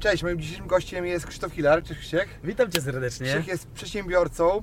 Cześć, moim dzisiejszym gościem jest Krzysztof Hilar. Cześć Krzysiek. Witam Cię serdecznie. Krzysiek jest przedsiębiorcą,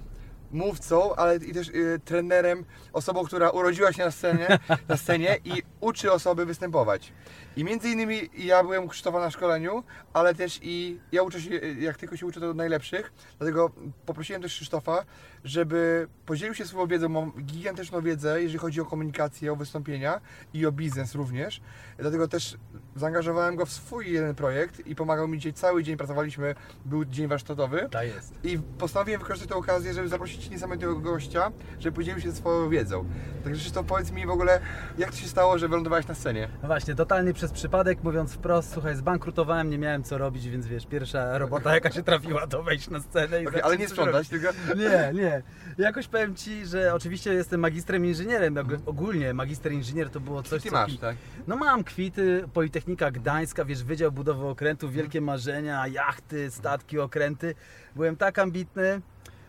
mówcą, ale i też y, trenerem, osobą, która urodziła się na scenie, na scenie i uczy osoby występować. I między innymi ja byłem u Krzysztofa na szkoleniu, ale też i ja uczę się, y, jak tylko się uczę, to od najlepszych. Dlatego poprosiłem też Krzysztofa, żeby podzielił się swoją wiedzą. Mam gigantyczną wiedzę, jeżeli chodzi o komunikację, o wystąpienia i o biznes również. Dlatego też zaangażowałem go w swój jeden projekt i pomagał mi dzisiaj cały dzień. Pracowaliśmy, był dzień warsztatowy. Tak jest. I postanowiłem wykorzystać tę okazję, żeby zaprosić niesamowitego gościa, żeby podzielił się swoją wiedzą. Także Krzysztof, powiedz mi w ogóle, jak to się stało, że wylądowałeś na scenie? No właśnie, totalnie przez przypadek, mówiąc wprost, słuchaj, zbankrutowałem, nie miałem co robić, więc wiesz, pierwsza robota jaka się trafiła, to wejść na scenę i zacząć ale nie sprzątać, tylko... Nie, nie. Jakoś powiem Ci, że oczywiście jestem magistrem inżynierem, ogólnie magister inżynier to było coś, Ty co masz, tak? No mam kwity, Politechnika Gdańska, wiesz, Wydział Budowy Okrętów, wielkie marzenia, jachty, statki, okręty. Byłem tak ambitny,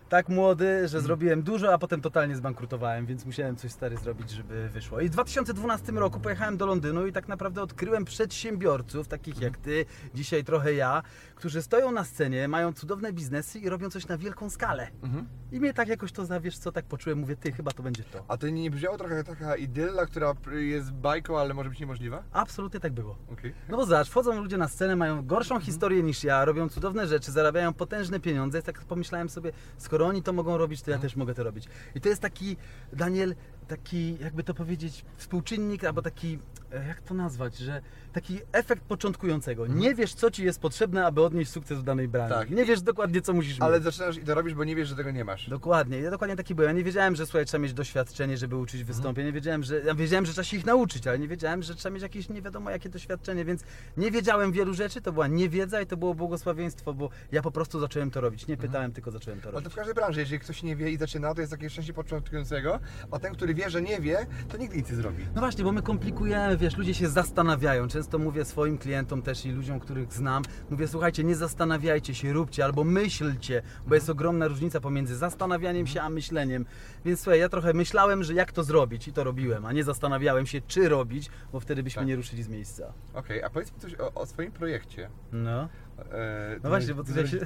tak młody, że zrobiłem dużo, a potem totalnie zbankrutowałem, więc musiałem coś stary zrobić, żeby wyszło. I w 2012 roku pojechałem do Londynu i tak naprawdę odkryłem przedsiębiorców, takich jak ty, dzisiaj trochę ja, którzy stoją na scenie, mają cudowne biznesy i robią coś na wielką skalę. Mhm. I mnie tak jakoś to, zawiesz co, tak poczułem, mówię, ty, chyba to będzie to. A to nie brzmiało trochę taka idylla, która jest bajką, ale może być niemożliwa? Absolutnie tak było. Okej. No bo zobacz, wchodzą ludzie na scenę, mają gorszą Mhm. historię niż ja, robią cudowne rzeczy, zarabiają potężne pieniądze. Tak pomyślałem sobie, skoro oni to mogą robić, to ja Mhm. też mogę to robić. I to jest taki, Daniel, taki, jakby to powiedzieć, współczynnik, albo taki, jak to nazwać, że taki efekt początkującego. Nie wiesz, co ci jest potrzebne, aby odnieść sukces w danej branży. Mhm. Tak. Nie wiesz dokładnie, co musisz Ale mieć. zaczynasz i to robisz, bo nie wiesz, że tego nie masz. Dokładnie, ja dokładnie taki byłem. Ja nie wiedziałem, że słuchaj, trzeba mieć doświadczenie, żeby uczyć wystąpień. Nie wiedziałem, że. Ja wiedziałem, że trzeba się ich nauczyć, ale nie wiedziałem, że trzeba mieć jakieś nie wiadomo jakie doświadczenie, więc nie wiedziałem wielu rzeczy, to była niewiedza i to było błogosławieństwo, bo ja po prostu zacząłem to robić. Nie pytałem, tylko zacząłem to Ale to robić. w każdej branży, jeżeli ktoś nie wie i zaczyna, to jest takie szczęście początkującego, a ten, który wie, że nie wie, to nigdy nic nie zrobi. No właśnie, bo my komplikujemy, wiesz, ludzie się zastanawiają. Często mówię swoim klientom też i ludziom, których znam, mówię, słuchajcie, nie zastanawiajcie się, róbcie albo myślcie, bo jest ogromna różnica pomiędzy zastanawianiem się a myśleniem. Więc słuchaj, ja trochę myślałem, że jak to zrobić i to robiłem, a nie zastanawiałem się, czy robić, bo wtedy byśmy Tak. nie ruszyli z miejsca. Okej, a powiedz mi coś o, o swoim projekcie. No, E, no właśnie, bo tu tym się...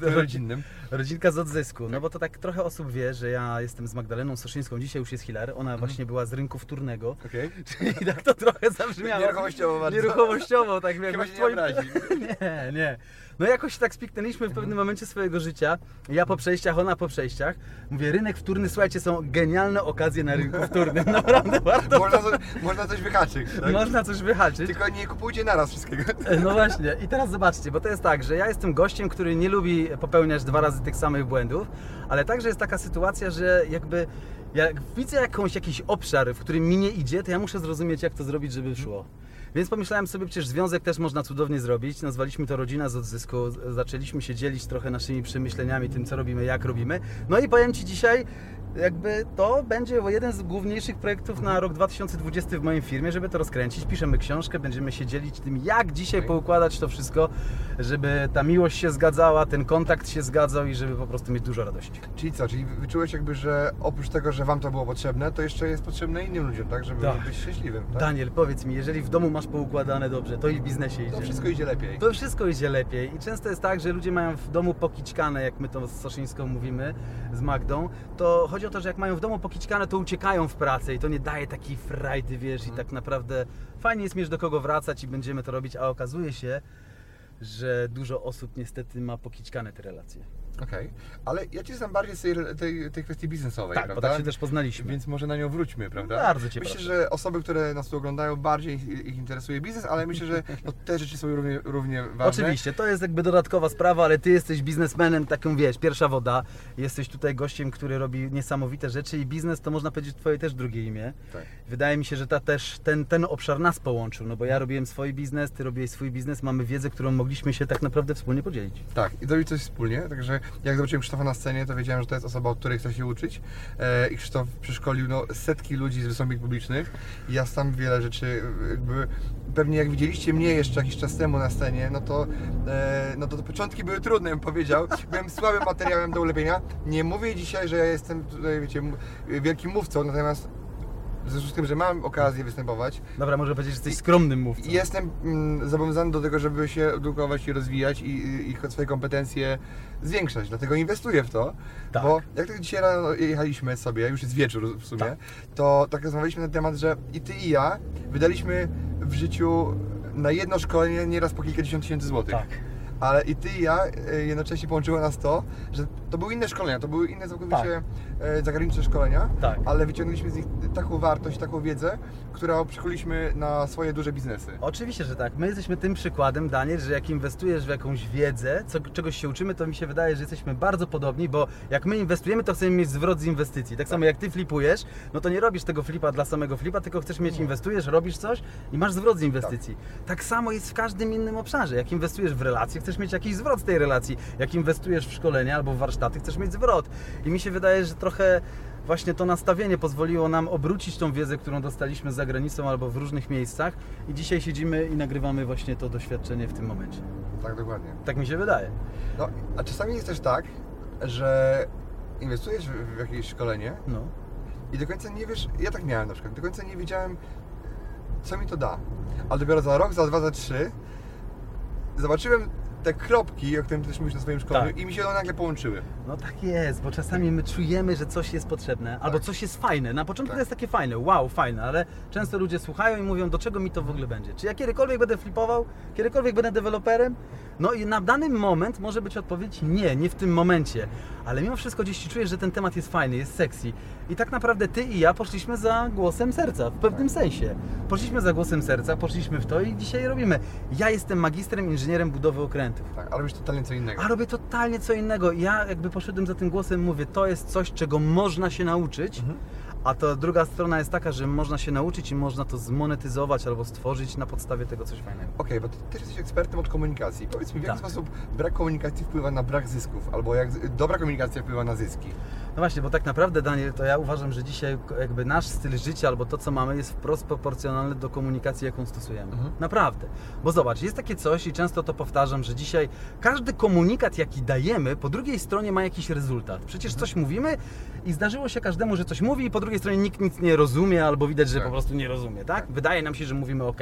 rodzinnym. Rodzinka z odzysku. No bo to tak trochę osób wie, że ja jestem z Magdaleną Soszyńską, dzisiaj już jest Hilar. Ona właśnie była z rynku wtórnego. Okej. I tak to trochę zabrzmiało. Nieruchomościowo bardzo. Nieruchomościowo, tak jakby Chyba w się nie twoim-. Nie, nie. No jakoś tak spiknęliśmy w pewnym momencie swojego życia. Ja po przejściach, ona po przejściach. Mówię, rynek wtórny, słuchajcie, są genialne okazje na rynku wtórnym. Naprawdę warto. Można, coś- można coś wyhaczyć, tak? Można coś wyhaczyć. Tylko nie kupujcie naraz wszystkiego. No właśnie, i teraz zobaczcie, bo to jest tak, że ja jestem gościem, który nie lubi popełniać dwa razy tych samych błędów, ale także jest taka sytuacja, że jakby jak widzę jakąś, jakiś obszar, w którym mi nie idzie, to ja muszę zrozumieć, jak to zrobić, żeby szło. Więc pomyślałem sobie, przecież związek też można cudownie zrobić. Nazwaliśmy to Rodzina z Odzysku. Zaczęliśmy się dzielić trochę naszymi przemyśleniami, tym co robimy, jak robimy. No i powiem Ci dzisiaj, jakby to będzie jeden z główniejszych projektów na rok 2020 w mojej firmie, żeby to rozkręcić. Piszemy książkę, będziemy się dzielić tym, jak dzisiaj poukładać to wszystko, żeby ta miłość się zgadzała, ten kontakt się zgadzał i żeby po prostu mieć dużo radości. Czyli co? Czyli wyczułeś jakby, że oprócz tego, że Wam to było potrzebne, to jeszcze jest potrzebne innym ludziom, tak? Żeby Tak. być szczęśliwym, tak? Daniel, powiedz mi, jeżeli w domu masz poukładane dobrze, to i w biznesie idzie. To wszystko idzie lepiej. To wszystko idzie lepiej i często jest tak, że ludzie mają w domu pokićkane, jak my to z Soszyńską mówimy, z Magdą, to chodzi o to, że jak mają w domu pokićkane, to uciekają w pracę i to nie daje takiej frajdy, wiesz, i tak naprawdę fajnie jest mieć do kogo wracać i będziemy to robić, a okazuje się, że dużo osób niestety ma pokićkane te relacje. Okej, ale ja Cię znam bardziej z tej, tej, tej kwestii biznesowej, Tak, prawda? tak się też poznaliśmy. Więc może na nią wróćmy, prawda? Bardzo Cię Myślę, proszę. że osoby, które nas tu oglądają, bardziej ich, ich interesuje biznes, ale myślę, że no, te rzeczy są równie, równie ważne. Oczywiście, to jest jakby dodatkowa sprawa, ale ty jesteś biznesmenem, taką wiesz, pierwsza woda. Jesteś tutaj gościem, który robi niesamowite rzeczy i biznes to można powiedzieć twoje też drugie imię. Tak. Wydaje mi się, że ta też, ten, ten obszar nas połączył, no bo ja robiłem swój biznes, ty robiłeś swój biznes, mamy wiedzę, którą mogliśmy się tak naprawdę wspólnie podzielić. Tak, i zrobić coś wspólnie, także jak zobaczyłem Krzysztofa na scenie, to wiedziałem, że to jest osoba, od której chcę się uczyć. E, i Krzysztof przeszkolił no, setki ludzi z wystąpień publicznych. I ja sam wiele rzeczy, jakby pewnie jak widzieliście mnie jeszcze jakiś czas temu na scenie, no to, e, no to, to początki były trudne, bym powiedział, byłem słabym materiałem do ulepienia. Nie mówię dzisiaj, że ja jestem tutaj, wiecie, wielkim mówcą, natomiast w związku z tym, że mam okazję występować, Dobra, może powiedzieć, że jesteś skromnym mówcą. i Jestem mm, zobowiązany do tego, żeby się edukować i rozwijać i, i, i swoje kompetencje zwiększać. Dlatego inwestuję w to, Tak. bo jak tak dzisiaj rano jechaliśmy sobie, już jest wieczór w sumie, Tak. to tak rozmawialiśmy na temat, że i ty i ja wydaliśmy w życiu na jedno szkolenie nieraz po kilkadziesiąt tysięcy złotych. Tak. Ale i ty i ja e, jednocześnie połączyło nas to, że to były inne szkolenia, to były inne całkowicie e, zagraniczne szkolenia, Tak. ale wyciągnęliśmy z nich taką wartość, taką wiedzę, którą przeszkoliliśmy na swoje duże biznesy. Oczywiście, że tak. My jesteśmy tym przykładem, Daniel, że jak inwestujesz w jakąś wiedzę, co, czegoś się uczymy, to mi się wydaje, że jesteśmy bardzo podobni, bo jak my inwestujemy, to chcemy mieć zwrot z inwestycji. Tak samo jak ty flipujesz, no to nie robisz tego flipa dla samego flipa, tylko chcesz mieć, inwestujesz, robisz coś i masz zwrot z inwestycji. Tak, samo jest w każdym innym obszarze. Jak inwestujesz w relacje, chcesz mieć jakiś zwrot z tej relacji. Jak inwestujesz w szkolenia albo w warsztaty, chcesz mieć zwrot. I mi się wydaje, że trochę właśnie to nastawienie pozwoliło nam obrócić tą wiedzę, którą dostaliśmy za granicą albo w różnych miejscach i dzisiaj siedzimy i nagrywamy właśnie to doświadczenie w tym momencie. Tak, dokładnie. Tak mi się wydaje. No, a czasami jest też tak, że inwestujesz w, jakieś szkolenie No. i do końca nie wiesz, ja tak miałem na przykład, do końca nie wiedziałem, co mi to da. Ale dopiero za rok, za dwa, za trzy zobaczyłem te kropki, o którym też mówisz na swoim szkoleniu Tak. i mi się one nagle połączyły. No tak jest, bo czasami my czujemy, że coś jest potrzebne, albo coś jest fajne. Na początku Tak. to jest takie fajne, wow, fajne, ale często ludzie słuchają i mówią, do czego mi to w ogóle będzie. Czy ja kiedykolwiek będę flipował, kiedykolwiek będę deweloperem? No i na dany moment może być odpowiedź nie, nie w tym momencie. Ale mimo wszystko gdzieś czujesz, że ten temat jest fajny, jest sexy. I tak naprawdę ty i ja poszliśmy za głosem serca, w pewnym sensie. Poszliśmy za głosem serca, poszliśmy w to i dzisiaj robimy. Ja jestem magistrem, inżynierem budowy okrętów. Tak, ale robisz totalnie co innego. A robię totalnie co innego. Ja jakby poszedłem za tym głosem, mówię, to jest coś, czego można się nauczyć. A to druga strona jest taka, że można się nauczyć i można to zmonetyzować albo stworzyć na podstawie tego coś fajnego. Okej, bo ty też jesteś ekspertem od komunikacji. Powiedz mi, w jaki Tak. sposób brak komunikacji wpływa na brak zysków, albo jak dobra komunikacja wpływa na zyski. No właśnie, bo tak naprawdę, Daniel, to ja uważam, że dzisiaj jakby nasz styl życia albo to, co mamy, jest wprost proporcjonalne do komunikacji, jaką stosujemy. Mhm. Naprawdę. Bo zobacz, jest takie coś i często to powtarzam, że dzisiaj każdy komunikat, jaki dajemy, po drugiej stronie ma jakiś rezultat. Przecież Mhm. coś mówimy i zdarzyło się każdemu, że coś mówi i po drugiej stronie nikt nic nie rozumie albo widać, że Tak. po prostu nie rozumie, tak? Tak. Wydaje nam się, że mówimy ok.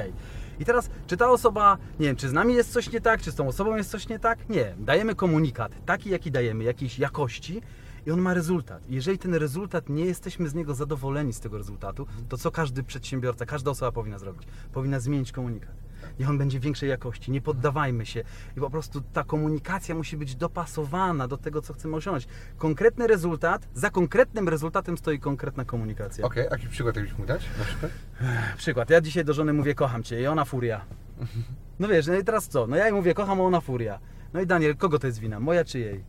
I teraz, czy ta osoba, nie wiem, czy z nami jest coś nie tak, czy z tą osobą jest coś nie tak? Nie. Dajemy komunikat, taki jaki dajemy, jakiejś jakości i on ma rezultat. Jeżeli ten rezultat nie jesteśmy z niego zadowoleni z tego rezultatu, to co każdy przedsiębiorca, każda osoba powinna zrobić? Powinna zmienić komunikat. I on będzie większej jakości. Nie poddawajmy się. I po prostu ta komunikacja musi być dopasowana do tego, co chcemy osiągnąć. Konkretny rezultat, za konkretnym rezultatem stoi konkretna komunikacja. Okej, jaki przykład jakbyś mógł dać na przykład? Przykład, ja dzisiaj do żony mówię kocham cię i ona furia. No wiesz, no i teraz co? No ja jej mówię kocham, a ona furia. No i Daniel, kogo to jest wina? Moja czy jej?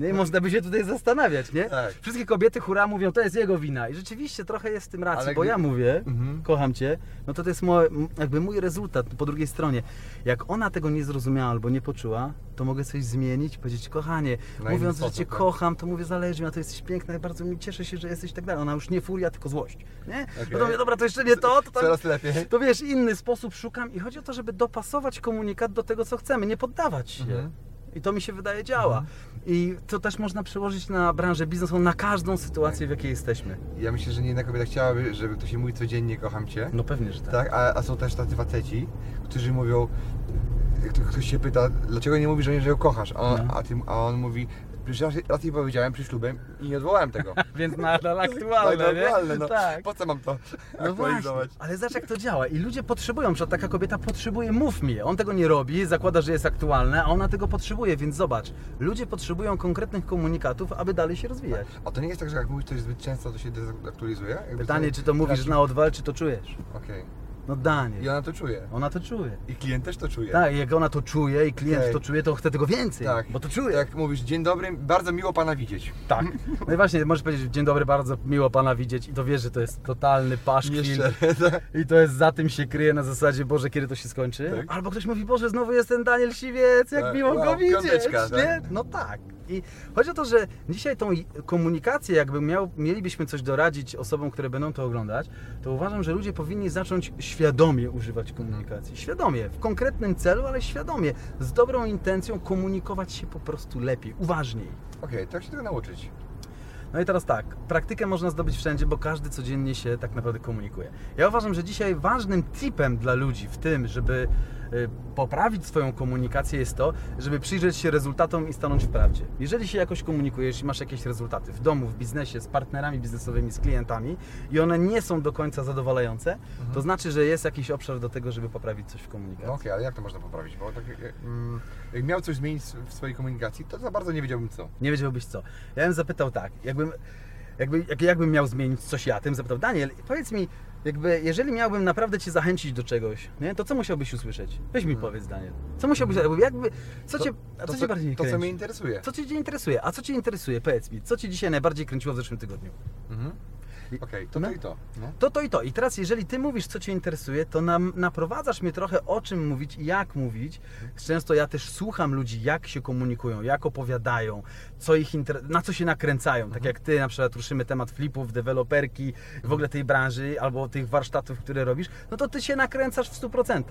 No i można by się tutaj zastanawiać, nie? Tak. Wszystkie kobiety hura mówią, to jest jego wina. I rzeczywiście trochę jest w tym racji, Ale bo gdy- ja mówię, Mhm. kocham cię, no to to jest mo- m- jakby mój rezultat po drugiej stronie. Jak ona tego nie zrozumiała albo nie poczuła, to mogę coś zmienić, powiedzieć, kochanie, Na mówiąc, inny że sposób, cię tak? kocham, to mówię, zależy mi, a to jesteś piękna, bardzo mi cieszę się, że jesteś i tak dalej. Ona już nie furia, tylko złość, nie? Okej. No to mówię, dobra, to jeszcze nie to, to tam Coraz lepiej. to wiesz, inny sposób szukam i chodzi o to, żeby dopasować komunikat do tego, co chcemy, nie poddawać się. Mhm. I to mi się wydaje działa. I to też można przełożyć na branżę biznesową, na każdą sytuację, w jakiej jesteśmy. Ja myślę, że nie jedna kobieta chciałaby, żeby ktoś jej mówi codziennie kocham cię. No pewnie, że tak. Tak, a, a są też tacy faceci, którzy mówią, jak to ktoś się pyta, dlaczego nie mówisz, że, że ją kochasz, a on, No. a, ty, a on mówi, Przecież raz, raz jej powiedziałem przy ślubie i nie odwołałem tego. Więc nadal aktualne, nie? aktualne, no. Tak. Po co mam to No właśnie, aktualizować? ale zobacz jak to działa i ludzie potrzebują, że taka kobieta potrzebuje, mów mi, on tego nie robi, zakłada, że jest aktualne, a ona tego potrzebuje, więc zobacz, ludzie potrzebują konkretnych komunikatów, aby dalej się rozwijać. A to nie jest tak, że jak mówisz coś zbyt często, to się dezaktualizuje? Jakby Pytanie, sobie czy to mówisz na odwal, czy to czujesz? Okej. No Daniel, I ona to czuje. ona to czuje. I klient też to czuje. Tak, jak ona to czuje i klient to czuje, to chce tego więcej, Tak. bo to czuje. Jak mówisz, dzień dobry, bardzo miło pana widzieć. Tak. No i właśnie, możesz powiedzieć, dzień dobry, bardzo miło Pana widzieć i to wiesz, że to jest totalny paszkwil Jeszcze. i to jest za tym się kryje na zasadzie, Boże, kiedy to się skończy? Tak. Albo ktoś mówi, Boże, znowu jest ten Daniel Siwiec, jak Tak. miło go Wow, widzieć, piąteczka, tak? nie? No tak. I chodzi o to, że dzisiaj tą komunikację, jakby miał, mielibyśmy coś doradzić osobom, które będą to oglądać, to uważam, że ludzie powinni zacząć świadomie używać komunikacji. Świadomie, w konkretnym celu, ale świadomie, z dobrą intencją komunikować się po prostu lepiej, uważniej. Okej, to jak się tego nauczyć? No i teraz tak, praktykę można zdobyć wszędzie, bo każdy codziennie się tak naprawdę komunikuje. Ja uważam, że dzisiaj ważnym tipem dla ludzi w tym, żeby poprawić swoją komunikację jest to, żeby przyjrzeć się rezultatom i stanąć w prawdzie. Jeżeli się jakoś komunikujesz i masz jakieś rezultaty w domu, w biznesie, z partnerami biznesowymi, z klientami i one nie są do końca zadowalające, to znaczy, że jest jakiś obszar do tego, żeby poprawić coś w komunikacji. No okej, ale jak to można poprawić? Bo tak, jak, mm, jak miał coś zmienić w swojej komunikacji, to za bardzo nie wiedziałbym co. Nie wiedziałbyś co. Ja bym zapytał tak, jakbym, jakby, jak, jakbym miał zmienić coś ja, tym zapytał, Daniel, powiedz mi, jakby, jeżeli miałbym naprawdę Cię zachęcić do czegoś, nie, to co musiałbyś usłyszeć? Weź mi powiedz, Daniel. Co musiałbyś, jakby, co Cię, a co to, Cię bardziej to, co kręci? mnie interesuje. Co Cię interesuje? A co Cię interesuje? Powiedz mi, co Cię dzisiaj najbardziej kręciło w zeszłym tygodniu? Mhm. Okej, to No. to i to. No. To, to i to. I teraz, jeżeli ty mówisz, co cię interesuje, to nam, naprowadzasz mnie trochę o czym mówić i jak mówić. Często ja też słucham ludzi, jak się komunikują, jak opowiadają, co ich inter... na co się nakręcają. Tak jak ty na przykład ruszymy temat flipów, deweloperki, w ogóle tej branży albo tych warsztatów, które robisz, no to ty się nakręcasz w 100%.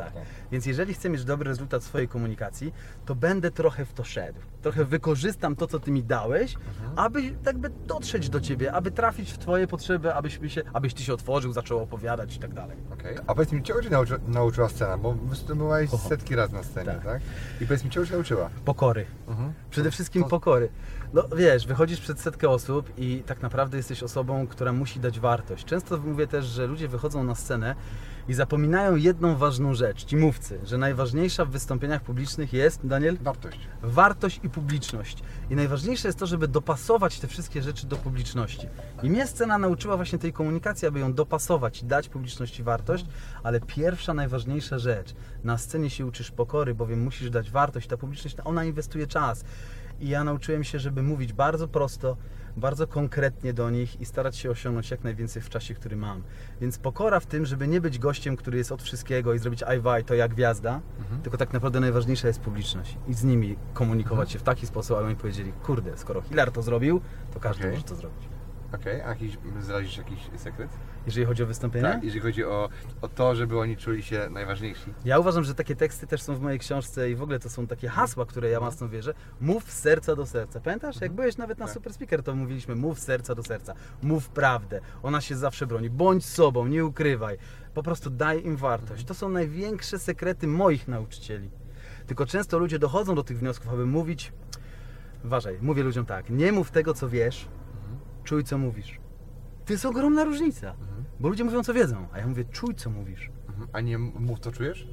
Więc jeżeli chcę mieć dobry rezultat swojej komunikacji, to będę trochę w to szedł. Trochę wykorzystam to, co ty mi dałeś, aby jakby dotrzeć do ciebie, aby trafić w twoje potrzeby, abyś, mi się, abyś ty się otworzył, zaczął opowiadać i tak dalej. Okej. A powiedz mi, czego Cię nauczy, nauczyła scena? Bo występowałeś Oho. setki razy na scenie, Tak. tak? I powiedz mi, czego Cię nauczyła? Pokory. Przede wszystkim pokory. No wiesz, wychodzisz przed setkę osób i tak naprawdę jesteś osobą, która musi dać wartość. Często mówię też, że ludzie wychodzą na scenę i zapominają jedną ważną rzecz, ci mówcy, że najważniejsza w wystąpieniach publicznych jest, Daniel, Wartość. wartość i publiczność. I najważniejsze jest to, żeby dopasować te wszystkie rzeczy do publiczności. I mnie scena nauczyła właśnie tej komunikacji, aby ją dopasować i dać publiczności wartość, ale pierwsza, najważniejsza rzecz, na scenie się uczysz pokory, bowiem musisz dać wartość, ta publiczność, ona inwestuje czas. I ja nauczyłem się, żeby mówić bardzo prosto, bardzo konkretnie do nich i starać się osiągnąć jak najwięcej w czasie, który mam. Więc pokora w tym, żeby nie być gościem, który jest od wszystkiego i zrobić ajwaj, to jak gwiazda, tylko tak naprawdę najważniejsza jest publiczność i z nimi komunikować się w taki sposób, aby oni powiedzieli, kurde, skoro Hillary to zrobił, to każdy Okej. może to zrobić. Okej, a jakiś, zdradzisz jakiś sekret? Jeżeli chodzi o wystąpienie? Tak, jeżeli chodzi o, o to, żeby oni czuli się najważniejsi. Ja uważam, że takie teksty też są w mojej książce i w ogóle to są takie hasła, które ja mocno wierzę. Mów z serca do serca. Pamiętasz? Jak byłeś nawet na Tak. Super Speaker, to mówiliśmy mów z serca do serca. Mów prawdę. Ona się zawsze broni. Bądź sobą, nie ukrywaj. Po prostu daj im wartość. To są największe sekrety moich nauczycieli. Tylko często ludzie dochodzą do tych wniosków, aby mówić... Uważaj, mówię ludziom tak. Nie mów tego, co wiesz, czuj, co mówisz. To jest ogromna różnica. Bo ludzie mówią, co wiedzą, a ja mówię, czuj, co mówisz. Mhm. A nie mów, co czujesz?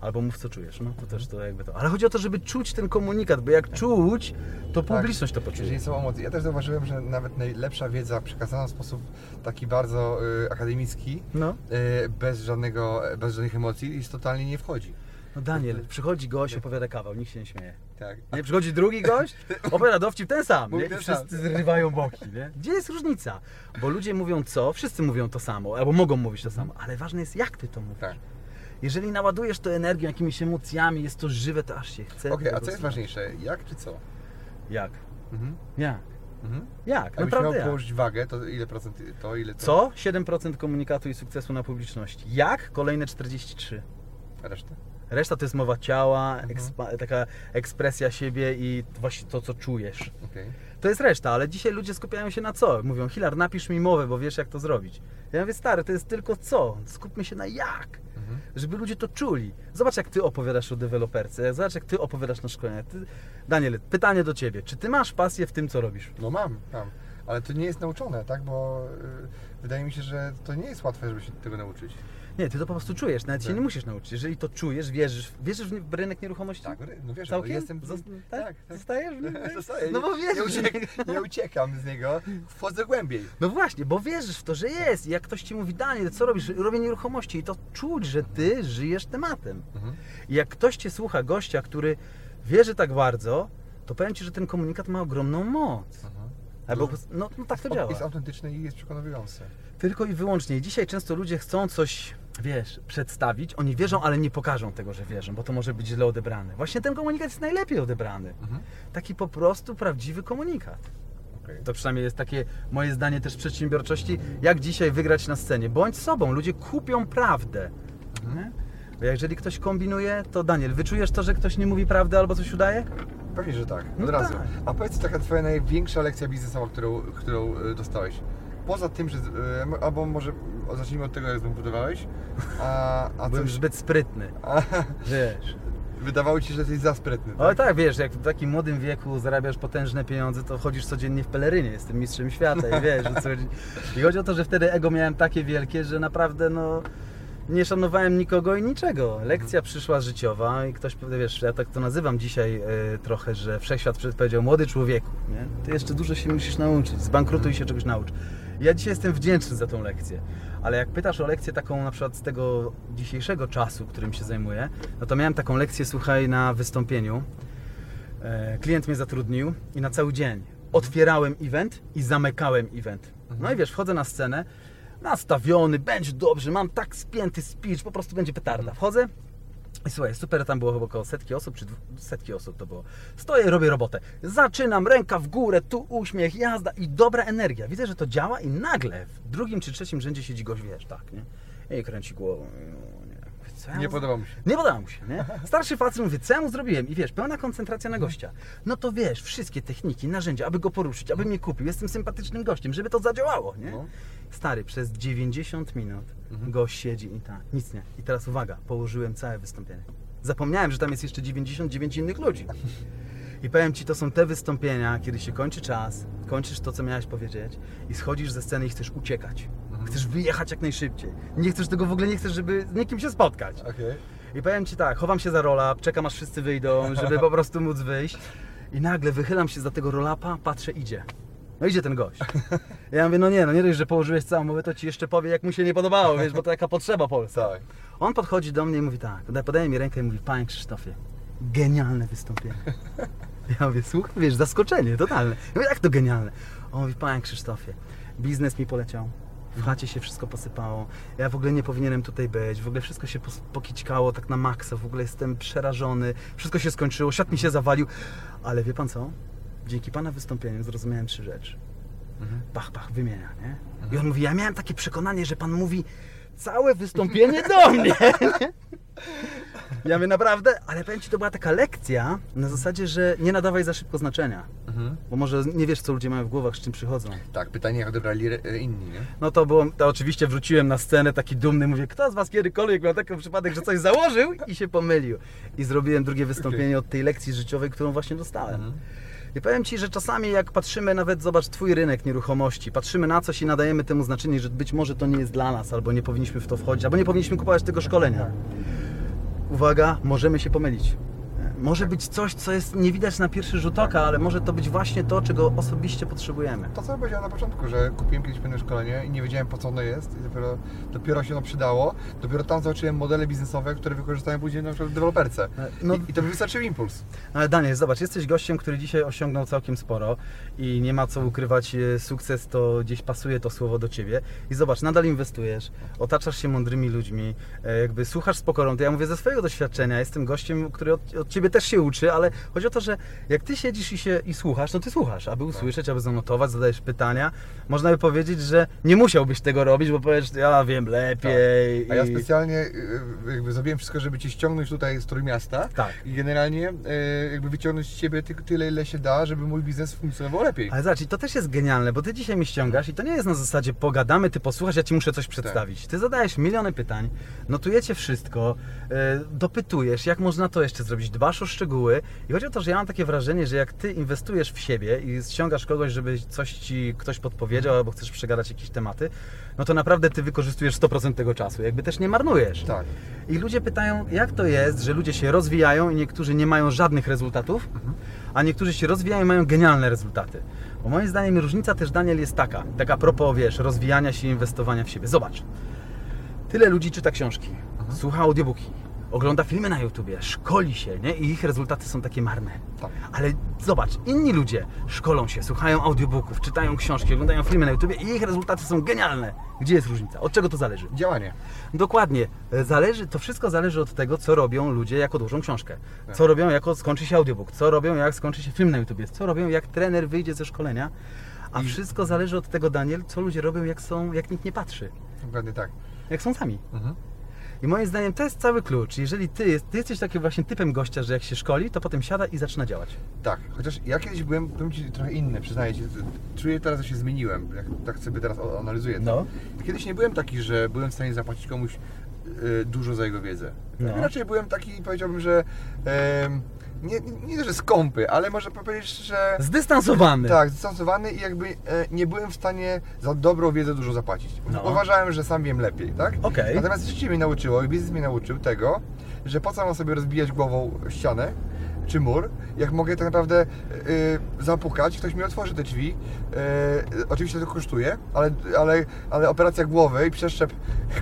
Albo mów co czujesz, no to też to jakby to. Ale chodzi o to, żeby czuć ten komunikat, bo jak czuć, to publiczność to poczuje. Jeżeli są emocje. Ja też zauważyłem, że nawet najlepsza wiedza przekazana w sposób taki bardzo y, akademicki, No. y, bez, żadnego, bez żadnych emocji, jest totalnie nie wchodzi. No Daniel, przychodzi gość, opowiada kawał, nikt się nie śmieje. Tak. Nie, przychodzi drugi gość, opowiada dowcip ten sam, nie? I wszyscy zrywają boki, nie? Gdzie jest różnica? Bo ludzie mówią co, wszyscy mówią to samo, albo mogą mówić to samo, ale ważne jest jak ty to mówisz. Tak. Jeżeli naładujesz to energią, jakimiś emocjami, jest to żywe, to aż się chce. Okej, a tego co jest ważniejsze? Jak czy co? Jak? Mhm. Jak? Mhm. Jak? Jakbyś Naprawdę miał jak? położyć wagę, to ile procent to, ile to? Co? 7% komunikatu i sukcesu na publiczności. Jak? Kolejne 43. A resztę? Reszta to jest mowa ciała, ekspa- taka ekspresja siebie i właśnie to, co czujesz. Okej. To jest reszta, ale dzisiaj ludzie skupiają się na co? Mówią, Hilar, napisz mi mowę, bo wiesz jak to zrobić. Ja mówię, stary, to jest tylko co? Skupmy się na jak. Żeby ludzie to czuli. Zobacz, jak ty opowiadasz o deweloperce, zobacz, jak ty opowiadasz na szkoleniach. Ty... Daniel, pytanie do ciebie. Czy ty masz pasję w tym, co robisz? No mam, mam. Ale to nie jest nauczone, tak? Bo y, wydaje mi się, że to nie jest łatwe, żeby się tego nauczyć. Nie, ty to po prostu czujesz, nawet się Tak. nie musisz nauczyć. Jeżeli to czujesz, wierzysz, wierzysz w rynek nieruchomości? Tak, no wiesz, Całkiem? jestem... Zost- tak, tak? tak. Zostajesz w nim? Zostaję. No bo nie, wierzysz. uciek, nie uciekam z niego, wchodzę głębiej. No właśnie, bo wierzysz w to, że jest. I jak ktoś ci mówi, Daniel, co robisz? Robię nieruchomości. I to czuć, że ty żyjesz tematem. Mhm. I jak ktoś cię słucha, gościa, który wierzy tak bardzo, to powiem ci, że ten komunikat ma ogromną moc. Albo, no, no tak to działa. Jest autentyczny i jest przekonujący. Tylko i wyłącznie. Dzisiaj często ludzie chcą coś, wiesz, przedstawić. Oni wierzą, ale nie pokażą tego, że wierzą, bo to może być źle odebrane. Właśnie ten komunikat jest najlepiej odebrany. Mhm. Taki po prostu prawdziwy komunikat. Okej. To przynajmniej jest takie moje zdanie też przedsiębiorczości, jak dzisiaj wygrać na scenie. Bądź sobą, ludzie kupią prawdę. Nie? Bo jeżeli ktoś kombinuje, to Daniel, wyczujesz to, że ktoś nie mówi prawdy albo coś udaje? Pewnie, że tak, No od razu. tak. A powiedz, taka twoja największa lekcja biznesowa, którą, którą y, dostałeś? Poza tym, że... y, Albo może zacznijmy od tego, jak zbudowałeś. A, a Byłem coś... zbyt sprytny, A, wiesz. wydawało ci się, że jesteś za sprytny, Ale tak? tak, wiesz, jak w takim młodym wieku zarabiasz potężne pieniądze, to chodzisz codziennie w pelerynie, jestem mistrzem świata i wiesz, o co chodzi. I chodzi o to, że wtedy ego miałem takie wielkie, że naprawdę no nie szanowałem nikogo i niczego. Lekcja przyszła życiowa i ktoś, wiesz, ja tak to nazywam dzisiaj e, trochę, że wszechświat powiedział, młody człowieku, nie? ty jeszcze dużo się musisz nauczyć, zbankrutuj się czegoś naucz. Ja dzisiaj jestem wdzięczny za tą lekcję, ale jak pytasz o lekcję taką na przykład z tego dzisiejszego czasu, którym się zajmuję, no to miałem taką lekcję, słuchaj, na wystąpieniu. E, Klient mnie zatrudnił i na cały dzień otwierałem event i zamykałem event. No i wiesz, wchodzę na scenę, nastawiony, będzie dobrze, mam tak spięty speech, po prostu będzie petarda. Wchodzę i słuchaj, super, tam było chyba około setki osób, czy setki osób to było. Stoję, robię robotę. Zaczynam, ręka w górę, tu uśmiech, jazda i dobra energia. Widzę, że to działa i nagle w drugim czy trzecim rzędzie siedzi gość, wiesz, tak, nie? I kręci głową. Co ja Nie mu- podoba mi się. nie podoba mu się, nie? Starszy facet mówi, co ja mu zrobiłem? I wiesz, pełna koncentracja na gościa. No to wiesz, wszystkie techniki, narzędzia, aby go poruszyć, aby mnie kupił. Jestem sympatycznym gościem, żeby to zadziałało, nie? No. Stary, przez 90 minut gość siedzi i tak, nic nie. I teraz uwaga, położyłem całe wystąpienie. Zapomniałem, że tam jest jeszcze 99 innych ludzi. I powiem Ci, to są te wystąpienia, kiedy się kończy czas, kończysz to, co miałeś powiedzieć i schodzisz ze sceny i chcesz uciekać. Chcesz wyjechać jak najszybciej. Nie chcesz tego w ogóle, nie chcesz, żeby z nikim się spotkać. Okej. I powiem Ci tak, chowam się za roll-up, czekam aż wszyscy wyjdą, żeby po prostu móc wyjść. I nagle wychylam się za tego roll-upa, patrzę, idzie. No idzie ten gość. Ja mówię, no nie, no nie dość, że położyłeś całą mowę, to Ci jeszcze powie, jak mu się nie podobało, wiesz, bo to jaka potrzeba polska. Tak. On podchodzi do mnie i mówi tak, podaje mi rękę i mówi, Panie Krzysztofie, genialne wystąpienie. Ja mówię, słuchaj, wiesz, zaskoczenie, totalne. Ja mówię, jak to genialne? On mówi, Panie Krzysztofie, biznes mi poleciał, w chacie się wszystko posypało, ja w ogóle nie powinienem tutaj być, w ogóle wszystko się pokićkało tak na maksa, w ogóle jestem przerażony, wszystko się skończyło, świat mi się zawalił, ale wie Pan co? Dzięki Pana wystąpieniu zrozumiałem trzy rzeczy. Pach, pach, wymienia, nie? I on mówi, ja miałem takie przekonanie, że Pan mówi całe wystąpienie do mnie. Ja mówię, naprawdę? Ale powiem Ci, to była taka lekcja na zasadzie, że nie nadawaj za szybko znaczenia. Bo może nie wiesz, co ludzie mają w głowach, z czym przychodzą. Tak, pytanie jak odebrali re- inni, nie? No to było, to oczywiście wróciłem na scenę taki dumny, mówię, kto z Was kiedykolwiek miał taki przypadek, że coś założył i się pomylił. I zrobiłem drugie wystąpienie od tej lekcji życiowej, którą właśnie dostałem. I powiem Ci, że czasami jak patrzymy nawet, zobacz, Twój rynek nieruchomości, patrzymy na coś i nadajemy temu znaczenie, że być może to nie jest dla nas, albo nie powinniśmy w to wchodzić, albo nie powinniśmy kupować tego szkolenia. Uwaga, możemy się pomylić. Może być coś, co jest nie widać na pierwszy rzut oka, ale może to być właśnie to, czego osobiście potrzebujemy. To co powiedziałem na początku, że kupiłem kiedyś pewne szkolenie i nie wiedziałem po co ono jest i dopiero, dopiero się ono przydało. Dopiero tam zobaczyłem modele biznesowe, które wykorzystają później na przykład w deweloperce. No- I, I to mi wystarczył impuls. Ale Daniel, zobacz, jesteś gościem, który dzisiaj osiągnął całkiem sporo i nie ma co ukrywać, e, sukces to gdzieś pasuje to słowo do ciebie. I zobacz, nadal inwestujesz, otaczasz się mądrymi ludźmi, e, jakby słuchasz z pokorą. To ja mówię ze swojego doświadczenia, jestem gościem, który od, od ciebie jakby też się uczy, ale chodzi o to, że jak ty siedzisz i się i słuchasz, no ty słuchasz, aby usłyszeć, aby zanotować, zadajesz pytania. Można by powiedzieć, że nie musiałbyś tego robić, bo powiesz, ja wiem lepiej. A ja specjalnie y, jakby zrobiłem wszystko, żeby cię ściągnąć tutaj z Trójmiasta Tak. i generalnie y, jakby wyciągnąć z ciebie ty, tyle, ile się da, żeby mój biznes funkcjonował lepiej. Ale zobacz, i to też jest genialne, bo ty dzisiaj mnie ściągasz i to nie jest na zasadzie pogadamy, ty posłuchasz, ja ci muszę coś przedstawić. Ty zadajesz miliony pytań, notujecie wszystko, e, dopytujesz, jak można to jeszcze zrobić, dbasz o szczegóły i chodzi o to, że ja mam takie wrażenie, że jak ty inwestujesz w siebie i ściągasz kogoś, żeby coś ci ktoś podpowiedział albo chcesz przegadać jakieś tematy, no to naprawdę ty wykorzystujesz 100% tego czasu, jakby też nie marnujesz. Tak. I ludzie pytają, jak to jest, że ludzie się rozwijają i niektórzy nie mają żadnych rezultatów, a niektórzy się rozwijają i mają genialne rezultaty. Bo moim zdaniem różnica też, Daniel, jest taka, tak a propos, wiesz, rozwijania się i inwestowania w siebie. Zobacz, tyle ludzi czyta książki, słucha audiobooki, ogląda filmy na YouTubie, szkoli się, nie? I ich rezultaty są takie marne. Tak. Ale zobacz, inni ludzie szkolą się, słuchają audiobooków, czytają książki, oglądają filmy na YouTubie i ich rezultaty są genialne. Gdzie jest różnica? Od czego to zależy? Działanie. Dokładnie. E, Zależy, to wszystko zależy od tego, co robią ludzie, jak odłożą książkę. Tak. Co robią, jak skończy się audiobook. Co robią, jak skończy się film na YouTubie. Co robią, jak trener wyjdzie ze szkolenia. A wszystko zależy od tego, Daniel, co ludzie robią, jak są, jak nikt nie patrzy. Dokładnie tak. Jak są sami. Mhm. I moim zdaniem to jest cały klucz. Jeżeli ty, ty jesteś takim właśnie typem gościa, że jak się szkoli, to potem siada i zaczyna działać. Tak, chociaż ja kiedyś byłem, powiem Ci, trochę inny, przyznaję Ci. Czuję teraz, że się zmieniłem, jak tak sobie teraz analizuję to. No. Kiedyś nie byłem taki, że byłem w stanie zapłacić komuś y, dużo za jego wiedzę. No. Raczej byłem taki, powiedziałbym, że nie, nie, nie, że skąpy, ale może powiedzieć, że Zdystansowany. tak, zdystansowany i jakby e, nie byłem w stanie za dobrą wiedzę dużo zapłacić. No. Uważałem, że sam wiem lepiej, tak? Okej. Natomiast życie mnie nauczyło i biznes mnie nauczył tego, że po co mam sobie rozbijać głową ścianę czy mur, jak mogę tak naprawdę y, zapukać, ktoś mi otworzy te drzwi. Y, oczywiście to kosztuje, ale, ale, ale operacja głowy i przeszczep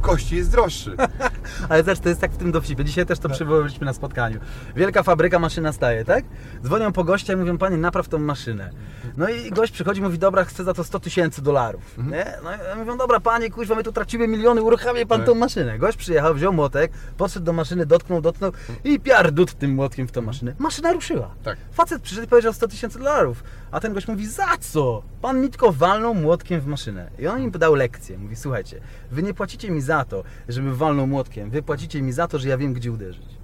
kości jest droższy. Ale zobacz, to jest tak w tym dowcipie. Dzisiaj też to przywołaliśmy na spotkaniu. Wielka fabryka, maszyna staje, tak? Dzwonią po gościa i mówią, panie, napraw tą maszynę. No i gość przychodzi i mówi, dobra, chcę za to 100 tysięcy dolarów. Nie? No i mówią, dobra, panie, kuźwa, my tu tracimy miliony, uruchamiaj pan Tak. tą maszynę. Gość przyjechał, wziął młotek, podszedł do maszyny, dotknął, dotknął i piardut tym młotkiem w tą maszynę. Maszyna ruszyła. Tak. Facet przyszedł i powiedział 100 tysięcy dolarów. A ten gość mówi, za co? Pan mi tylko walnął młotkiem w maszynę. I on im dał lekcję. Mówi, słuchajcie, wy nie płacicie mi za to, żeby walnął młotkiem. Wy płacicie mi za to, że ja wiem, gdzie uderzyć.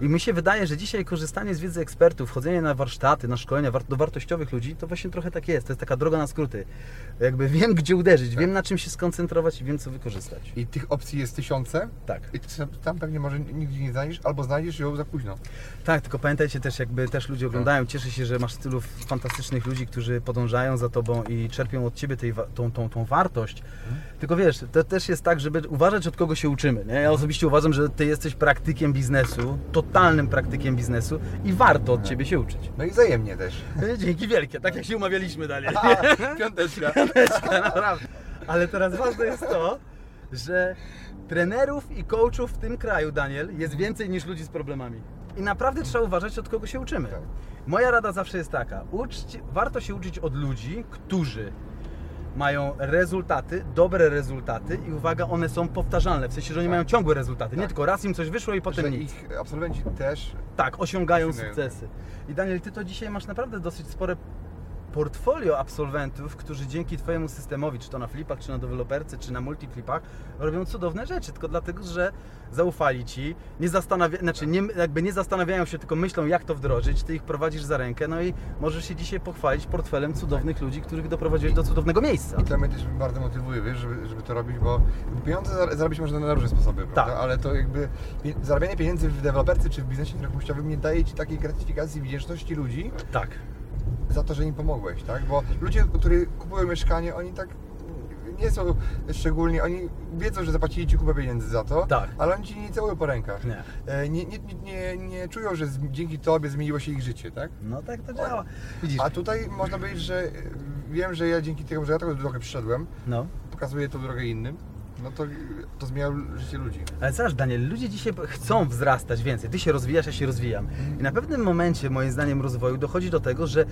I mi się wydaje, że dzisiaj korzystanie z wiedzy ekspertów, chodzenie na warsztaty, na szkolenia do wartościowych ludzi, to właśnie trochę tak jest. To jest taka droga na skróty. Jakby wiem, gdzie uderzyć, wiem, na czym się skoncentrować i wiem, co wykorzystać. I tych opcji jest tysiące. Tak. I tam pewnie może nigdzie nie znajdziesz, albo znajdziesz ją za późno. Tak, tylko pamiętajcie też, jakby też ludzie oglądają, cieszę się, że masz tylu fantastycznych ludzi, którzy podążają za tobą i czerpią od ciebie tej, tą, tą, tą wartość. Tylko wiesz, to też jest tak, żeby uważać od kogo się uczymy. Nie? Ja osobiście uważam, że ty jesteś praktykiem biznesu, totalnym praktykiem biznesu i warto od ciebie się uczyć. No i wzajemnie też. Dzięki wielkie, tak jak się umawialiśmy dalej. A, piąteczka. Naprawdę. Ale teraz ważne jest to, że trenerów i coachów w tym kraju, Daniel, jest więcej niż ludzi z problemami. I naprawdę trzeba uważać, od kogo się uczymy. Tak. Moja rada zawsze jest taka: warto się uczyć od ludzi, którzy mają rezultaty, dobre rezultaty i uwaga, one są powtarzalne, w sensie, że oni Tak. mają ciągłe rezultaty, nie Tak. tylko raz im coś wyszło i potem że nic. ich absolwenci też Tak, osiągają Osiągają. sukcesy. I Daniel, ty to dzisiaj masz naprawdę dosyć spore portfolio absolwentów, którzy dzięki Twojemu systemowi, czy to na flipach, czy na deweloperce, czy na multiflipach, robią cudowne rzeczy, tylko dlatego, że zaufali Ci, nie zastanawia, znaczy nie, jakby nie zastanawiają się, tylko myślą, jak to wdrożyć, Ty ich prowadzisz za rękę, no i możesz się dzisiaj pochwalić portfelem cudownych ludzi, których doprowadziłeś do cudownego miejsca. I to mnie też bardzo motywuje, wiesz, żeby, żeby to robić, bo pieniądze zar- zarobić można na różne sposoby, prawda? Tak. Ale to jakby zarabianie pieniędzy w deweloperce czy w biznesie nieruchomościowym nie daje Ci takiej gratyfikacji wdzięczności ludzi Tak. Za to, że im pomogłeś, tak? Bo ludzie, którzy kupują mieszkanie, oni tak nie są szczególnie, oni wiedzą, że zapłacili Ci kupę pieniędzy za to, Tak. ale oni Ci nie całują po rękach. Nie. E, Nie, nie, nie, nie, czują, że dzięki Tobie zmieniło się ich życie, tak? No tak to działa. Widzisz? A tutaj można powiedzieć, że e, wiem, że ja dzięki temu, że ja taką drogę przyszedłem, No. pokazuję tą drogę innym, no to, to zmienia życie ludzi. Ale zobacz, Daniel, ludzie dzisiaj chcą wzrastać więcej. Ty się rozwijasz, ja się rozwijam. I na pewnym momencie, moim zdaniem, rozwoju dochodzi do tego, że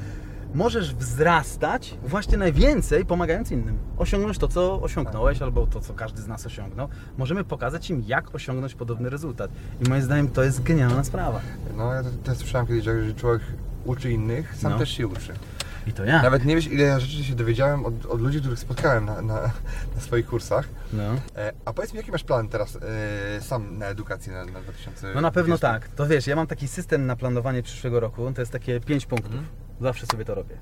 możesz wzrastać właśnie najwięcej pomagając innym. Osiągnąć to, co osiągnąłeś, albo to, co każdy z nas osiągnął. Możemy pokazać im, jak osiągnąć podobny rezultat. I moim zdaniem to jest genialna sprawa. No ja też słyszałem kiedyś, że że człowiek uczy innych, sam No. też się uczy. I to ja. Nawet nie wiesz ile rzeczy się dowiedziałem od, od ludzi, których spotkałem na, na, na swoich kursach. No. E, a powiedz mi, jaki masz plan teraz e, sam na edukację na, na 2020? No na pewno tak. To wiesz, ja mam taki system na planowanie przyszłego roku, to jest takie pięć punktów. Mhm. Zawsze sobie to robię.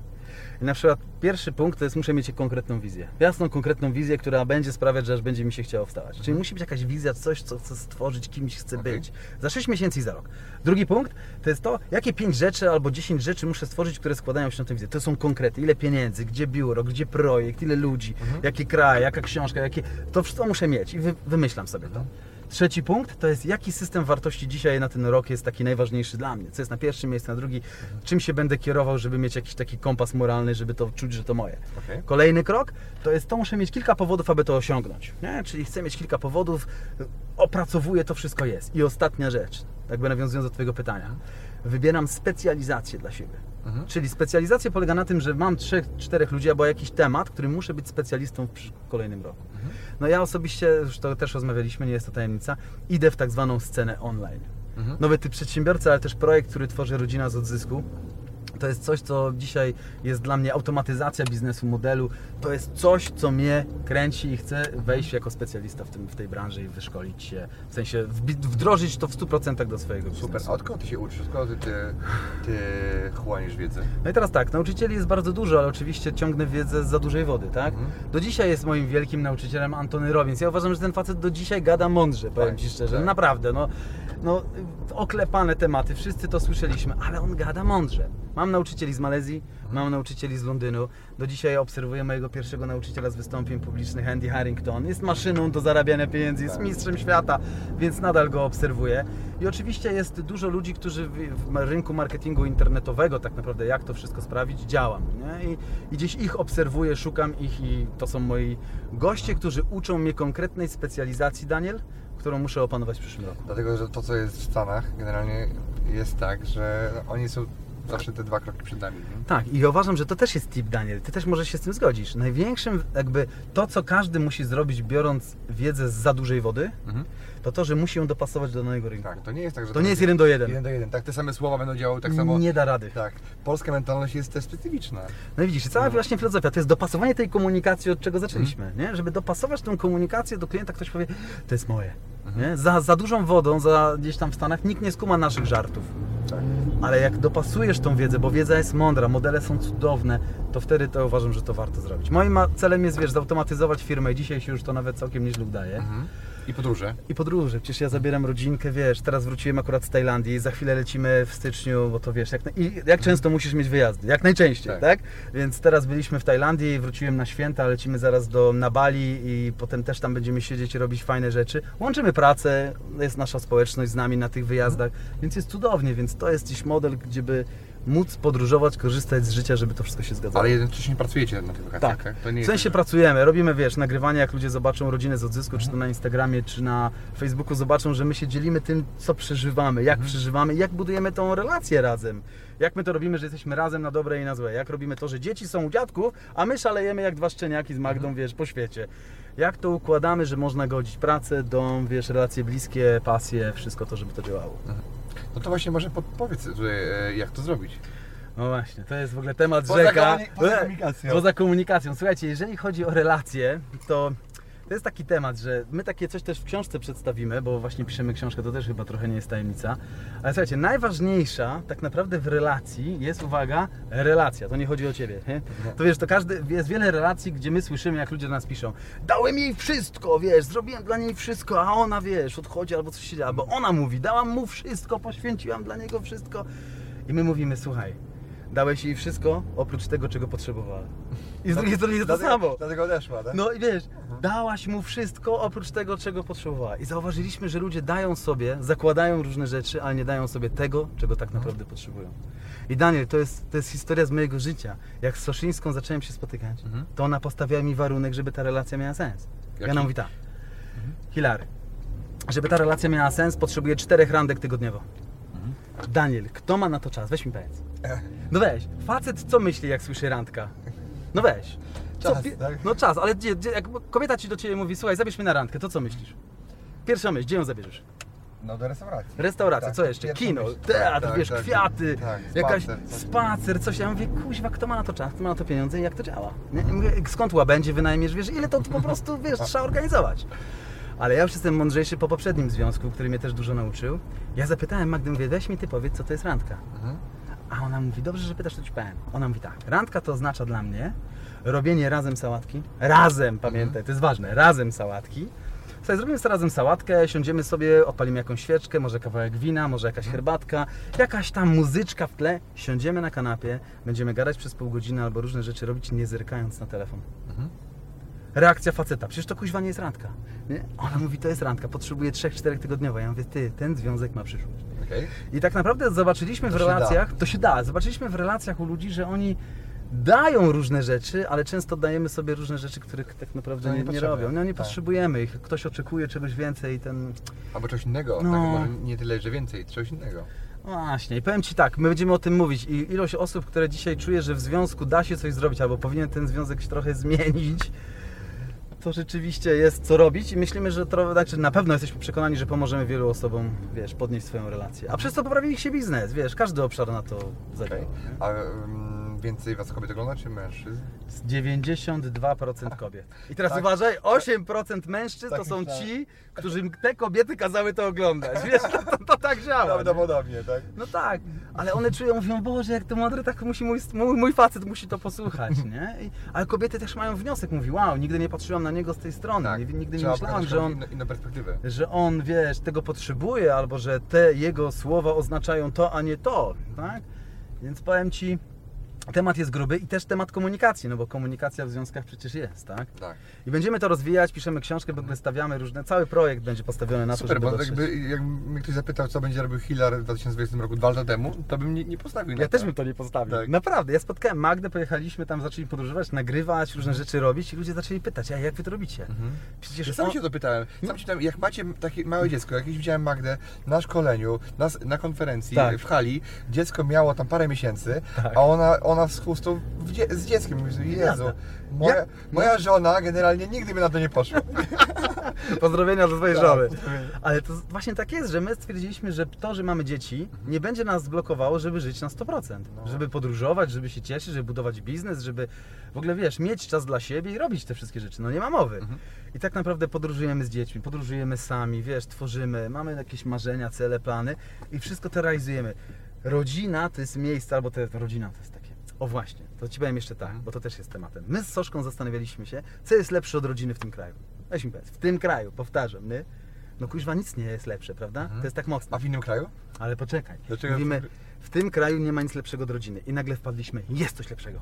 I na przykład pierwszy punkt to jest muszę mieć konkretną wizję. Jasną, konkretną wizję, która będzie sprawiać, że aż będzie mi się chciało wstawać. Czyli musi być jakaś wizja, coś, co chcę stworzyć, kimś chcę Mhm. Okej. być. Za 6 miesięcy i za rok. Drugi punkt to jest to, jakie pięć rzeczy albo 10 rzeczy muszę stworzyć, które składają się na tę wizję. To są konkrety. Ile pieniędzy, gdzie biuro, gdzie projekt, ile ludzi, Mhm. jaki kraj, jaka książka, jakie... To wszystko muszę mieć i wy, wymyślam sobie to. Trzeci punkt to jest jaki system wartości dzisiaj na ten rok jest taki najważniejszy dla mnie. Co jest na pierwszym miejscu, na drugi, czym się będę kierował, żeby mieć jakiś taki kompas moralny, żeby to czuć, że to moje. Okej. Kolejny krok to jest to, muszę mieć kilka powodów, aby to osiągnąć. Nie? Czyli chcę mieć kilka powodów, opracowuję, to wszystko jest. I ostatnia rzecz, jakby nawiązując do Twojego pytania, wybieram specjalizację dla siebie. Mhm. Czyli specjalizacja polega na tym, że mam trzech, czterech ludzi albo jakiś temat, który muszę być specjalistą w kolejnym roku. No ja osobiście, już to też rozmawialiśmy, nie jest to tajemnica, idę w tak zwaną scenę online. Mhm. Nowy typ przedsiębiorcy, ale też projekt, który tworzy Rodzina z Odzysku. To jest coś, co dzisiaj jest dla mnie automatyzacja biznesu, modelu. To jest coś, co mnie kręci i chcę wejść jako specjalista w, tym, w tej branży i wyszkolić się, w sensie wdrożyć to w 100% do swojego Super. biznesu. A odkąd ty się uczysz? Skąd ty, ty, ty chłoniesz wiedzę? No i teraz tak, nauczycieli jest bardzo dużo, ale oczywiście ciągnę wiedzę z za dużej wody, tak? Mhm. Do dzisiaj jest moim wielkim nauczycielem Antony Robbins. Ja uważam, że ten facet do dzisiaj gada mądrze, powiem Tak, Ci szczerze. tak. Naprawdę, no, no oklepane tematy, wszyscy to słyszeliśmy, ale on gada mądrze. Mam nauczycieli z Malezji, mam nauczycieli z Londynu. Do dzisiaj obserwuję mojego pierwszego nauczyciela z wystąpień publicznych, Andy Harrington. Jest maszyną do zarabiania pieniędzy, jest mistrzem świata, więc nadal go obserwuję. I oczywiście jest dużo ludzi, którzy w, rynku marketingu internetowego, tak naprawdę jak to wszystko sprawić, działam. I, I gdzieś ich obserwuję, szukam ich i to są moi goście, którzy uczą mnie konkretnej specjalizacji, Daniel, którą muszę opanować w przyszłym roku. Dlatego, że to, co jest w Stanach, generalnie jest tak, że oni są zawsze te dwa kroki przed nami. Nie? Tak, i uważam, że to też jest tip, Daniel. Ty też może się z tym zgodzisz. Największym, jakby to, co każdy musi zrobić, biorąc wiedzę z za dużej wody, Mhm. To to, że musi ją dopasować do danego rynku. Tak, to nie jest tak, że To nie jest jeden do jeden. Jeden do jeden. Tak, te same słowa będą działały tak samo. Nie da rady. Tak. Polska mentalność jest też specyficzna. No i widzisz, cała właśnie filozofia to jest dopasowanie tej komunikacji, od czego zaczęliśmy, Mhm. nie? Żeby dopasować tą komunikację do klienta, ktoś powie, to jest moje. Mhm. Za, za dużą wodą, za gdzieś tam w Stanach nikt nie skuma naszych żartów. Tak. Ale jak dopasujesz tą wiedzę, bo wiedza jest mądra, modele są cudowne, to wtedy to uważam, że to warto zrobić. Moim celem jest, wiesz, zautomatyzować firmę i dzisiaj się już to nawet całkiem nieźle udaje. Mhm. I podróże. I podróże, przecież ja zabieram rodzinkę, wiesz, teraz wróciłem akurat z Tajlandii, za chwilę lecimy w styczniu, bo to wiesz, jak, na- i jak często musisz mieć wyjazdy? Jak najczęściej, Tak. tak. Więc teraz byliśmy w Tajlandii, wróciłem na święta, lecimy zaraz do na Bali i potem też tam będziemy siedzieć i robić fajne rzeczy. Łączymy pracę, jest nasza społeczność z nami na tych wyjazdach, więc jest cudownie, więc to jest dziś model, gdzie by móc podróżować, korzystać z życia, żeby to wszystko się zgadzało. Ale jednocześnie pracujecie na tych wakacjach, Tak. tak? To nie W sensie jest, pracujemy, robimy, wiesz, nagrywania, jak ludzie zobaczą rodzinę z odzysku, czy to na Instagramie, czy na Facebooku, zobaczą, że my się dzielimy tym, co przeżywamy, jak przeżywamy, jak budujemy tą relację razem. Jak my to robimy, że jesteśmy razem na dobre i na złe. Jak robimy to, że dzieci są u dziadków, a my szalejemy jak dwa szczeniaki z Magdą, wiesz, po świecie. Jak to układamy, że można godzić pracę, dom, wiesz, relacje bliskie, pasje, wszystko to, żeby to działało. No to właśnie może podpowiedz, e, jak to zrobić. No właśnie, to jest w ogóle temat Poza rzeka. komuni- poza E, komunikacją. Poza komunikacją. Słuchajcie, jeżeli chodzi o relacje, to to jest taki temat, że my takie coś też w książce przedstawimy, bo właśnie piszemy książkę, to też chyba trochę nie jest tajemnica. Ale słuchajcie, najważniejsza tak naprawdę w relacji jest, uwaga, relacja. To nie chodzi o Ciebie. Nie? To wiesz, to każdy, jest wiele relacji, gdzie my słyszymy, jak ludzie do nas piszą dałem jej wszystko, wiesz, zrobiłem dla niej wszystko, a ona, wiesz, odchodzi albo coś się dzieje, albo ona mówi, dałam mu wszystko, poświęciłam dla niego wszystko. I my mówimy, słuchaj, dałeś jej wszystko, oprócz tego, czego potrzebowała. I z drugiej strony jest to Dlatego- samo. Dlatego odeszła, tak? No i wiesz, dałaś mu wszystko oprócz tego, czego potrzebowała. I zauważyliśmy, że ludzie dają sobie, zakładają różne rzeczy, ale nie dają sobie tego, czego tak naprawdę potrzebują. I Daniel, to jest, to jest historia z mojego życia. Jak z Soszyńską zacząłem się spotykać, Mhm. to ona postawiała mi warunek, żeby ta relacja miała sens. Jaki? ona mówi tak, Hilary, żeby ta relacja miała sens, potrzebuję czterech randek tygodniowo. Daniel, kto ma na to czas? Weź mi powiedz. No weź, facet co myśli jak słyszy randka? No weź. Co, Czas, pi- tak? No czas, ale gdzie, gdzie, jak kobieta ci do ciebie mówi, słuchaj, zabierz mnie na randkę, to co myślisz? Pierwsza myśl, gdzie ją zabierzesz? No do restauracji. Restauracja, Tak, co jeszcze? pierwsza Kino, myśl. teatr, Tak, wiesz, tak, kwiaty, tak, jakaś spacer, coś. spacer, coś. Ja mówię, kuźwa, kto ma na to czas, kto ma na to pieniądze i jak to działa? Nie? I mówię, skąd łabędzie wynajmiesz, wiesz, ile to po prostu, wiesz, trzeba organizować. Ale ja już jestem mądrzejszy po poprzednim związku, który mnie też dużo nauczył. Ja zapytałem Magdę, mówię, weź mi ty powiedz, co to jest randka. Mhm. A ona mówi, dobrze, że pytasz, to ci powiem. Ona mówi tak, randka to oznacza dla mnie robienie razem sałatki. Razem, pamiętaj, to jest ważne, razem sałatki. Słuchaj, zrobimy sobie razem sałatkę, siądziemy sobie, odpalimy jakąś świeczkę, może kawałek wina, może jakaś herbatka, jakaś tam muzyczka w tle. Siądziemy na kanapie, będziemy gadać przez pół godziny albo różne rzeczy robić, nie zerkając na telefon. Mhm. Reakcja faceta, przecież to kuźwa nie jest randka. Nie? Ona mówi, to jest randka, potrzebuje 3-4 tygodniowo. Ja mówię, ty, ten związek ma przyszłość. Okej. I tak naprawdę zobaczyliśmy To w relacjach, to się da, zobaczyliśmy w relacjach u ludzi, że oni dają różne rzeczy, ale często dajemy sobie różne rzeczy, których tak naprawdę No, nie, nie nie robią. No nie Tak. potrzebujemy ich, ktoś oczekuje czegoś więcej i ten... Albo coś innego. No. Tak, może nie tyle, że więcej, coś innego. Właśnie, i powiem Ci tak, my będziemy o tym mówić i ilość osób, które dzisiaj czuje, że w związku da się coś zrobić albo powinien ten związek się trochę zmienić, to rzeczywiście jest co robić i myślimy, że to, znaczy na pewno jesteśmy przekonani, że pomożemy wielu osobom, wiesz, podnieść swoją relację. A przez to poprawi ich się biznes, wiesz, każdy obszar na to zadziała. Nie? A um, więcej was kobiet ogląda, czy mężczyzn? Z 92% kobiet. I teraz Tak. uważaj, 8% mężczyzn Tak to są myślałem. ci, którym te kobiety kazały to oglądać. Wiesz, to, to tak działa. nie? Prawdopodobnie, tak? No tak, ale one czują, mówią, Boże, jak to mądre, tak musi mój, mój, mój facet musi to posłuchać, nie? I, ale kobiety też mają wniosek, mówi, wow, nigdy nie patrzyłam na niego z tej strony, Tak. nie, nigdy nie myślałam, że on, inną, inną perspektywę. że on, wiesz, tego potrzebuje, albo że te jego słowa oznaczają to, a nie to, tak? Więc powiem Ci, temat jest gruby i też temat komunikacji, no bo komunikacja w związkach przecież jest, tak? Tak. I będziemy to rozwijać, piszemy książkę, ogóle stawiamy różne, cały projekt będzie postawiony na to, Super, żeby bo jakby, jak mnie ktoś zapytał, co będzie robił Hillary w 2020 roku dwa lata temu, to bym nie, nie postawił Ja to. też bym to nie postawił. Tak. Naprawdę, ja spotkałem Magdę, pojechaliśmy tam, zaczęli podróżować, nagrywać, różne rzeczy robić i ludzie zaczęli pytać, a jak wy to robicie? Mhm. Przecież Ja sam on- się dopytałem. Sam się tam, jak macie takie małe dziecko, jakieś widziałem Magdę na szkoleniu, na, na konferencji Tak. w hali, dziecko miało tam parę miesięcy, Tak. a ona, ona z chustą w dzie- z dzieckiem. Mówię, Jezu, moja, moja żona generalnie nigdy by na to nie poszła. Pozdrowienia do twojej Tak, żony. Ale to właśnie tak jest, że my stwierdziliśmy, że to, że mamy dzieci, nie będzie nas blokowało, żeby żyć na 100%. No. Żeby podróżować, żeby się cieszyć, żeby budować biznes, żeby w ogóle, wiesz, mieć czas dla siebie i robić te wszystkie rzeczy. No nie ma mowy. Mhm. I tak naprawdę podróżujemy z dziećmi, podróżujemy sami, wiesz, tworzymy, mamy jakieś marzenia, cele, plany i wszystko to realizujemy. Rodzina to jest miejsce, albo te, rodzina to jest takie. O właśnie, to ci powiem jeszcze tak, Mhm. bo to też jest tematem. My z Soszką zastanawialiśmy się, co jest lepsze od rodziny w tym kraju. Weź mi powiedz, w tym kraju, powtarzam, my, no kuźwa nic nie jest lepsze, prawda? Mhm. To jest tak mocno. A w innym kraju? Ale poczekaj, Dlaczego mówimy, w- tym kraju nie ma nic lepszego od rodziny i nagle wpadliśmy, jest coś lepszego.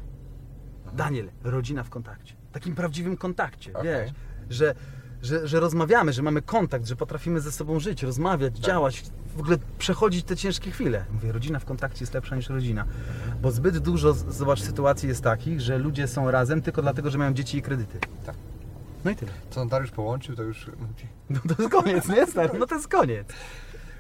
Daniel, rodzina w kontakcie. Takim prawdziwym kontakcie, Okej. wiesz, że, że, że rozmawiamy, że mamy kontakt, że potrafimy ze sobą żyć, rozmawiać, Tak. działać, w ogóle przechodzić te ciężkie chwile. Mówię, rodzina w kontakcie jest lepsza niż rodzina. Bo zbyt dużo, zobacz, sytuacji jest takich, że ludzie są razem tylko dlatego, że mają dzieci i kredyty. Tak. No i tyle. Co notariusz połączył, to już... No to jest koniec, nie stary? No to jest koniec.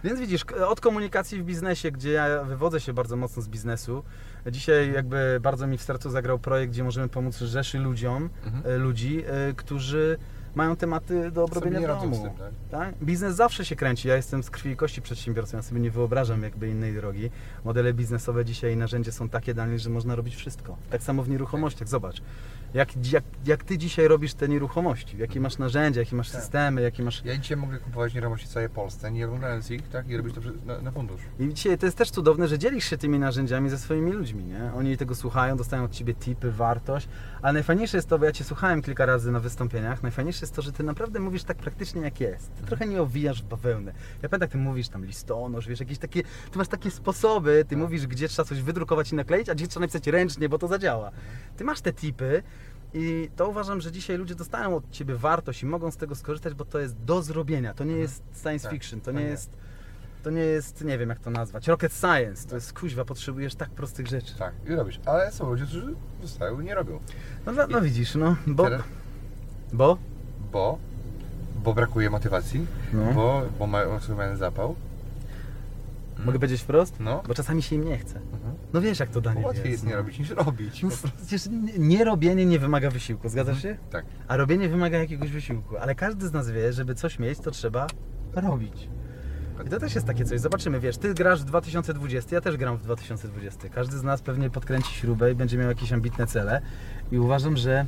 Więc widzisz, od komunikacji w biznesie, gdzie ja wywodzę się bardzo mocno z biznesu, dzisiaj jakby bardzo mi w sercu zagrał projekt, gdzie możemy pomóc rzeszy ludziom, Mhm. e, ludzi, e, którzy mają tematy do obrobienia domu. tym, tak? tak? Biznes zawsze się kręci. Ja jestem z krwi i kości przedsiębiorcą, ja sobie nie wyobrażam jakby innej drogi. Modele biznesowe dzisiaj i narzędzia są takie dane, że można robić wszystko. Tak samo w nieruchomościach, zobacz. Jak, jak, jak ty dzisiaj robisz te nieruchomości, jakie masz narzędzia, jakie masz Tak. systemy, jakie masz Ja dzisiaj mogę kupować nieruchomości w całej Polsce, nie oglądając ich, tak? I robić to na, na fundusz. I dzisiaj to jest też cudowne, że dzielisz się tymi narzędziami ze swoimi ludźmi, nie? Oni tego słuchają, dostają od Ciebie tipy, wartość, ale najfajniejsze jest to, bo ja Cię słuchałem kilka razy na wystąpieniach, najfajniejsze jest to, że Ty naprawdę mówisz tak praktycznie jak jest. Ty trochę nie owijasz w bawełnę. Ja pamiętam, jak Ty mówisz tam listonosz, wiesz, jakieś takie, Ty masz takie sposoby, Ty Tak. mówisz, gdzie trzeba coś wydrukować i nakleić, a gdzie trzeba napisać ręcznie, bo to zadziała. Ty masz te tipy i to uważam, że dzisiaj ludzie dostają od Ciebie wartość i mogą z tego skorzystać, bo to jest do zrobienia. To nie Mhm. jest science Tak, fiction, to to nie jest to nie jest, nie wiem jak to nazwać, rocket science, to jest kuźwa, potrzebujesz tak prostych rzeczy. Tak, i robisz. Ale są ludzie, którzy zostają i nie robią. No, no, no widzisz, no, bo, Teraz- bo, Bo, bo brakuje motywacji, No. bo, bo mają, mają zapał. Mogę powiedzieć wprost? No. Bo czasami się im nie chce. No wiesz jak to Daniel Łatwiej jest nie no. robić niż robić. No, przecież nie- nie robienie nie wymaga wysiłku, zgadzasz się? Tak. A robienie wymaga jakiegoś wysiłku. Ale każdy z nas wie, żeby coś mieć, to trzeba robić. I to też jest takie coś. Zobaczymy, wiesz, ty grasz w 2020, ja też gram w 2020. Każdy z nas pewnie podkręci śrubę i będzie miał jakieś ambitne cele. I uważam, że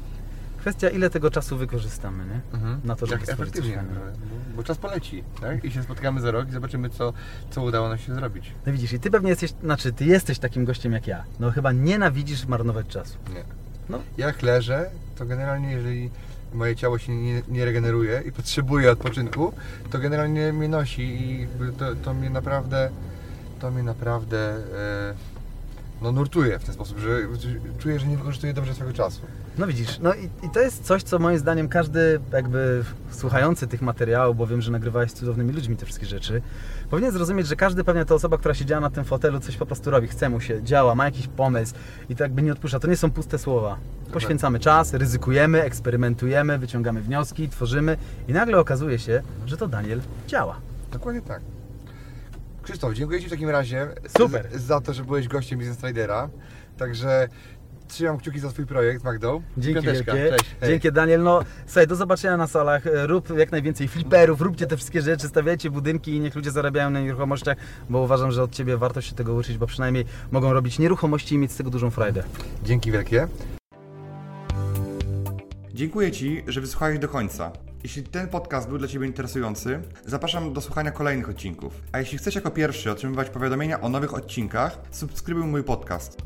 kwestia ile tego czasu wykorzystamy, nie? Mhm. Na to, żeby coś efektywnie, bo, bo czas poleci, tak? I się spotkamy za rok i zobaczymy, co, co udało nam się zrobić. No widzisz, i ty pewnie jesteś, znaczy ty jesteś takim gościem jak ja. No chyba nienawidzisz marnować czasu. Nie. No. Jak leżę, to generalnie jeżeli moje ciało się nie, nie regeneruje i potrzebuje odpoczynku, to generalnie mnie nosi i to, to mnie naprawdę, to mnie naprawdę e, no, nurtuje w ten sposób, że czuję, że nie wykorzystuję dobrze swojego czasu. No widzisz, no i, i to jest coś, co moim zdaniem każdy jakby słuchający tych materiałów, bo wiem, że nagrywałeś z cudownymi ludźmi te wszystkie rzeczy, powinien zrozumieć, że każdy pewnie ta osoba, która siedziała na tym fotelu, coś po prostu robi, chce mu się, działa, ma jakiś pomysł i to jakby nie odpuszcza. To nie są puste słowa. Poświęcamy czas, ryzykujemy, eksperymentujemy, wyciągamy wnioski, tworzymy i nagle okazuje się, że to Daniel działa. Dokładnie tak. Krzysztof, dziękuję Ci w takim razie Super. za to, że byłeś gościem Business Ridera. Także trzymam kciuki za Twój projekt, Magdą. Dzięki Piąteczka. wielkie. Cześć. Hej. Dzięki Daniel. No słuchaj, do zobaczenia na salach. Rób jak najwięcej fliperów, róbcie te wszystkie rzeczy, stawiajcie budynki i niech ludzie zarabiają na nieruchomościach, bo uważam, że od Ciebie warto się tego uczyć, bo przynajmniej mogą robić nieruchomości i mieć z tego dużą frajdę. Dzięki wielkie. Dziękuję Ci, że wysłuchałeś do końca. Jeśli ten podcast był dla Ciebie interesujący, zapraszam do słuchania kolejnych odcinków. A jeśli chcesz jako pierwszy otrzymywać powiadomienia o nowych odcinkach, subskrybuj mój podcast.